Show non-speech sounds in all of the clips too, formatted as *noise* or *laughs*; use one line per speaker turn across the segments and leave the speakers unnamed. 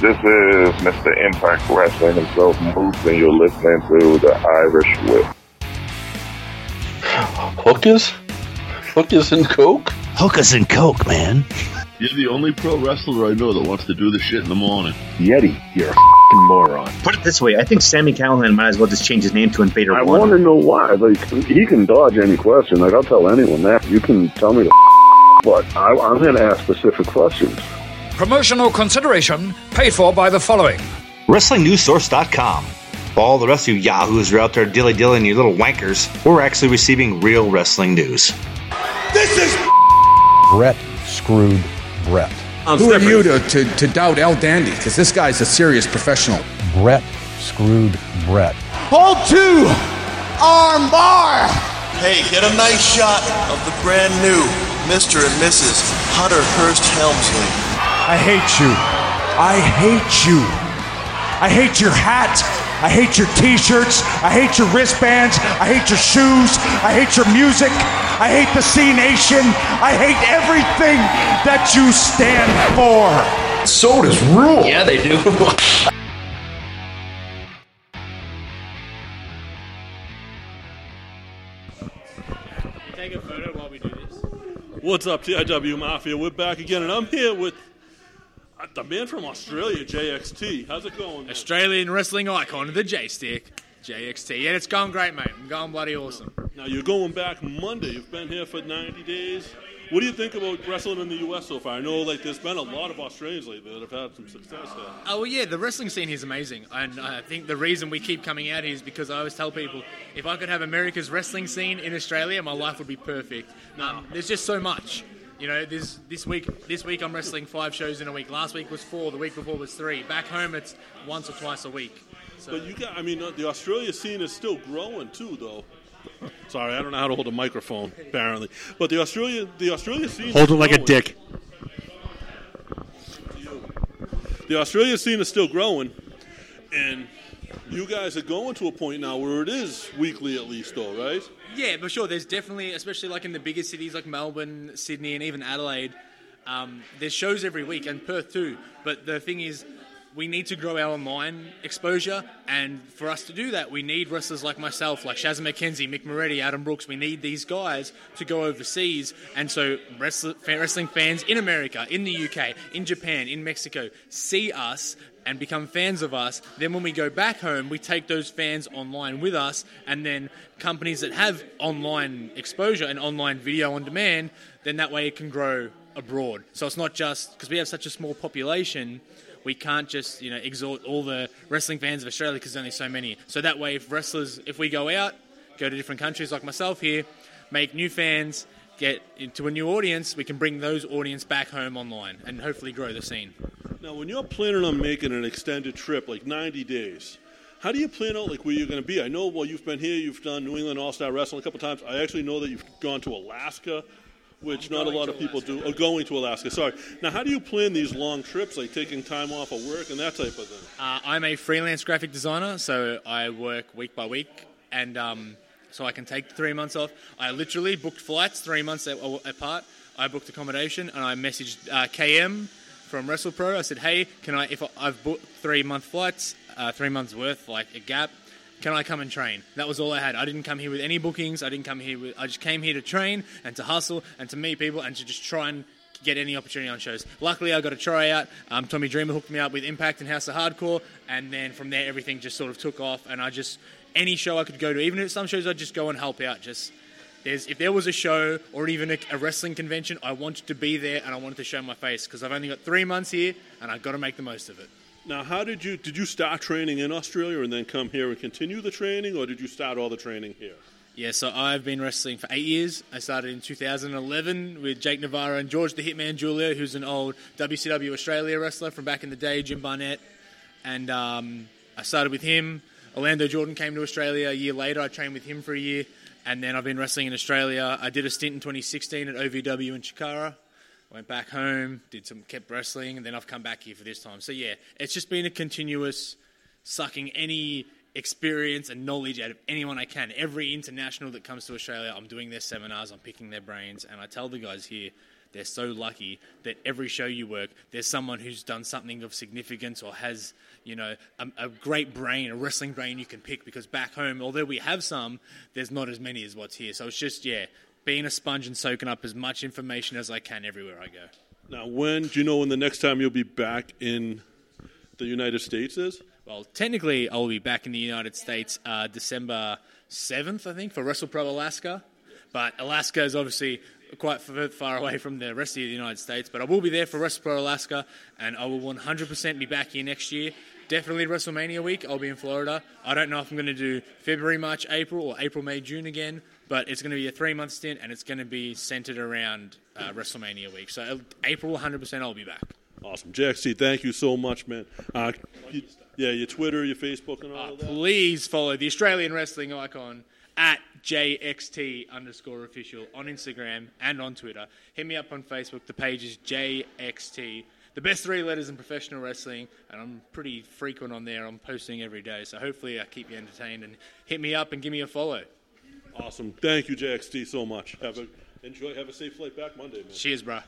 This is Mr. Impact Wrestling himself, Moose, and you're listening to the Irish Whip.
Hookers? Hookers and Coke?
Hookers and Coke, man.
You're the only pro wrestler I know that wants to do this shit in the morning.
Yeti, you're a fing moron.
Put it this way, I think Sami Callihan might as well just change his name to Invader
I want to know why. Like, he can dodge any question. Like, I'll tell anyone that. You can tell me to but *laughs* I, I'm going to ask specific questions.
Promotional consideration paid for by the following.
WrestlingNewsSource.com. For all the rest of you yahoos are out there dilly dillying you little wankers, we're actually receiving real wrestling news.
This is
Brett screwed Brett.
Who are you to, to, to doubt El Dandy? Because this guy's a serious professional.
Brett screwed Brett.
Hold two, arm bar.
Hey, get a nice shot of the brand new Mr. and Mrs. Hunter Hearst Helmsley.
I hate you. I hate you. I hate your hat. I hate your t-shirts. I hate your wristbands. I hate your shoes. I hate your music. I hate the Cenation. I hate everything that you stand for.
Sodas rule.
Yeah, they do.
Take a photo while we do this. *laughs* What's up, TIW Mafia? We're back again, and I'm here with the man from Australia, JXT. How's it going? man?
Australian wrestling icon, the Jaystick, JXT. Yeah, it's going great, mate. I'm going bloody awesome.
Now you're going back Monday. You've been here for 90 days. What do you think about wrestling in the U.S. so far? I know, like, there's been a lot of Australians lately that have had some success there.
Oh, well, yeah, the wrestling scene here is amazing. And I think the reason we keep coming out here is because I always tell people if I could have America's wrestling scene in Australia, my life would be perfect. Um, there's just so much. You know, there's, this week this week I'm wrestling five shows in a week. Last week was four. The week before was three. Back home, it's once or twice a week. So,
But you got, I mean, uh, the Australia scene is still growing too, though. Sorry, I don't know how to hold a microphone, apparently. But the Australia, the Australia scene.
Hold
is
it like a dick.
The Australia scene is still growing, and you guys are going to a point now where it is weekly at least, though, right?
Yeah, but sure. There's definitely, especially like in the bigger cities like Melbourne, Sydney, and even Adelaide, um, there's shows every week, and Perth too. But the thing is, we need to grow our online exposure, and for us to do that, we need wrestlers like myself, like Shazza McKenzie, Mick Moretti, Adam Brooks. We need these guys to go overseas, and so wrestling fans in America, in the UK, in Japan, in Mexico see us and become fans of us. Then when we go back home, we take those fans online with us, and then companies that have online exposure and online video on demand, then that way it can grow abroad. So it's not just because we have such a small population. We can't just you know exhort all the wrestling fans of Australia because there's only so many. So that way, if wrestlers, if we go out, go to different countries like myself here, make new fans, get into a new audience, we can bring those audience back home online and hopefully grow the scene.
Now, when you're planning on making an extended trip, like 90 days, how do you plan out like where you're going to be? I know, well, you've been here, you've done New England All Star Wrestling a couple times. I actually know that you've gone to Alaska, which not a lot of people do. Or going to Alaska, sorry. Now, how do you plan these long trips, like taking time off of work and that type of thing?
Uh, I'm a freelance graphic designer, so I work week by week, and um, so I can take three months off. I literally booked flights three months apart. I booked accommodation, and I messaged uh, KM from WrestlePro. I said, "Hey, can I? If I, I've booked three month flights, uh, three months worth, like a gap." Can I come and train? That was all I had. I didn't come here with any bookings. I didn't come here with. I just came here to train and to hustle and to meet people and to just try and get any opportunity on shows. Luckily, I got a tryout. Um, Tommy Dreamer hooked me up with Impact and House of Hardcore, and then from there, everything just sort of took off. And I just any show I could go to, even if some shows I'd just go and help out. Just there's if there was a show or even a, a wrestling convention, I wanted to be there and I wanted to show my face because I've only got three months here and I've got to make the most of it.
Now, how did you did you start training in Australia and then come here and continue the training, or did you start all the training here?
Yeah, so I've been wrestling for eight years. I started in 2011 with Jake Navarro and George the Hitman Julia, who's an old WCW Australia wrestler from back in the day, Jim Barnett. And um, I started with him. Orlando Jordan came to Australia a year later. I trained with him for a year. And then I've been wrestling in Australia. I did a stint in 2016 at OVW in Chikara. Went back home, did some, kept wrestling, and then I've come back here for this time. So yeah, it's just been a continuous sucking any experience and knowledge out of anyone I can. Every international that comes to Australia, I'm doing their seminars, I'm picking their brains, and I tell the guys here, they're so lucky that every show you work, there's someone who's done something of significance or has, you know, a, a great brain, a wrestling brain you can pick. Because back home, although we have some, there's not as many as what's here. So it's just yeah, being a sponge and soaking up as much information as I can everywhere I go.
Now, when do you know when the next time you'll be back in the United States is?
Well, technically, I'll be back in the United States uh, December 7th, I think, for WrestlePro Alaska. But Alaska is obviously quite far away from the rest of the United States. But I will be there for WrestlePro Alaska, and I will 100% be back here next year. Definitely WrestleMania week. I'll be in Florida. I don't know if I'm going to do February, March, April, or April, May, June again. But it's going to be a three month stint, and it's going to be centered around uh, WrestleMania week. So uh, April, 100%, I'll be back.
Awesome. JXT, thank you so much, man. Uh, you- yeah, your Twitter, your Facebook, and all of that.
Please follow the Australian wrestling icon at JXT underscore official on Instagram and on Twitter. Hit me up on Facebook. The page is JXT. The best three letters in professional wrestling, and I'm pretty frequent on there. I'm posting every day, so hopefully I keep you entertained. And hit me up and give me a follow.
Awesome. Thank you, JXT, so much. Have a enjoy. Have a safe flight back Monday, man.
Cheers, bro.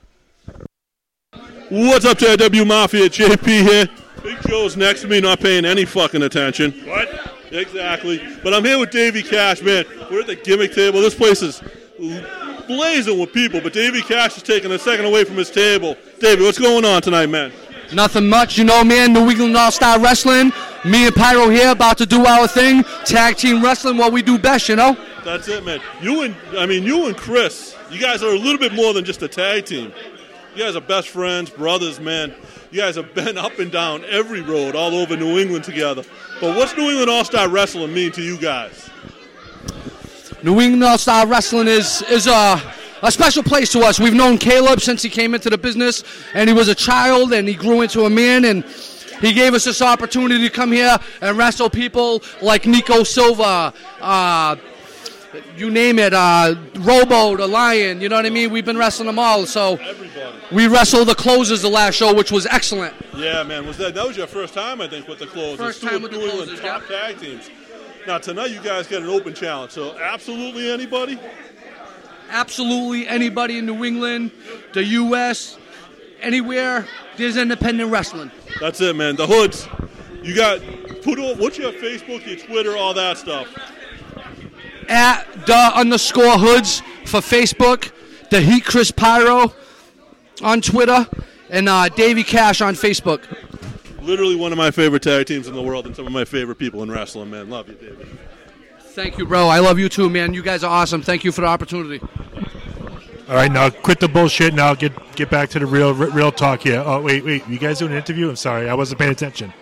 What's up, JW Mafia? JP here. Big Joe's next to me, not paying any fucking attention. What? Exactly. But I'm here with Davey Cash, man. We're at the gimmick table. This place is blazing with people, but Davey Cash is taking a second away from his table. Davey, what's going on tonight, man?
Nothing much, you know, man. New England All Star Wrestling. Me and Pyro here about to do our thing. Tag team wrestling, what we do best, you know.
That's it, man. You and I mean you and Chris, you guys are a little bit more than just a tag team. You guys are best friends, brothers, man. You guys have been *laughs* up and down every road all over New England together. But what's New England All Star Wrestling mean to you guys?
New England All Star Wrestling is is a a special place to us. We've known Caleb since he came into the business, and he was a child, and he grew into a man, and he gave us this opportunity to come here and wrestle people like Nico Silva. Uh, you name it, uh, Robo, the Lion, you know what I mean? We've been wrestling them all. So we wrestled the closers the last show, which was excellent.
Yeah, man. Was that that was your first time, I think, with the closers?
First time with the closers,
top tag teams. Now tonight, you guys get an open challenge. So absolutely anybody.
Absolutely anybody in New England, the U.S., anywhere, there's independent wrestling.
That's it, man. The Hoodz. You got put on. What's your Facebook, your Twitter, all that stuff?
At the underscore Hoodz for Facebook, the Heat Chris Pyro on Twitter, and uh, Davey Cash on Facebook.
Literally one of my favorite tag teams in the world, and some of my favorite people in wrestling. Man, love you, David.
Thank you, bro. I love you too, man. You guys are awesome. Thank you for the opportunity.
All right, now quit the bullshit. Now get get back to the real real talk here. Oh wait, wait, you guys doing an interview? I'm sorry, I wasn't paying attention.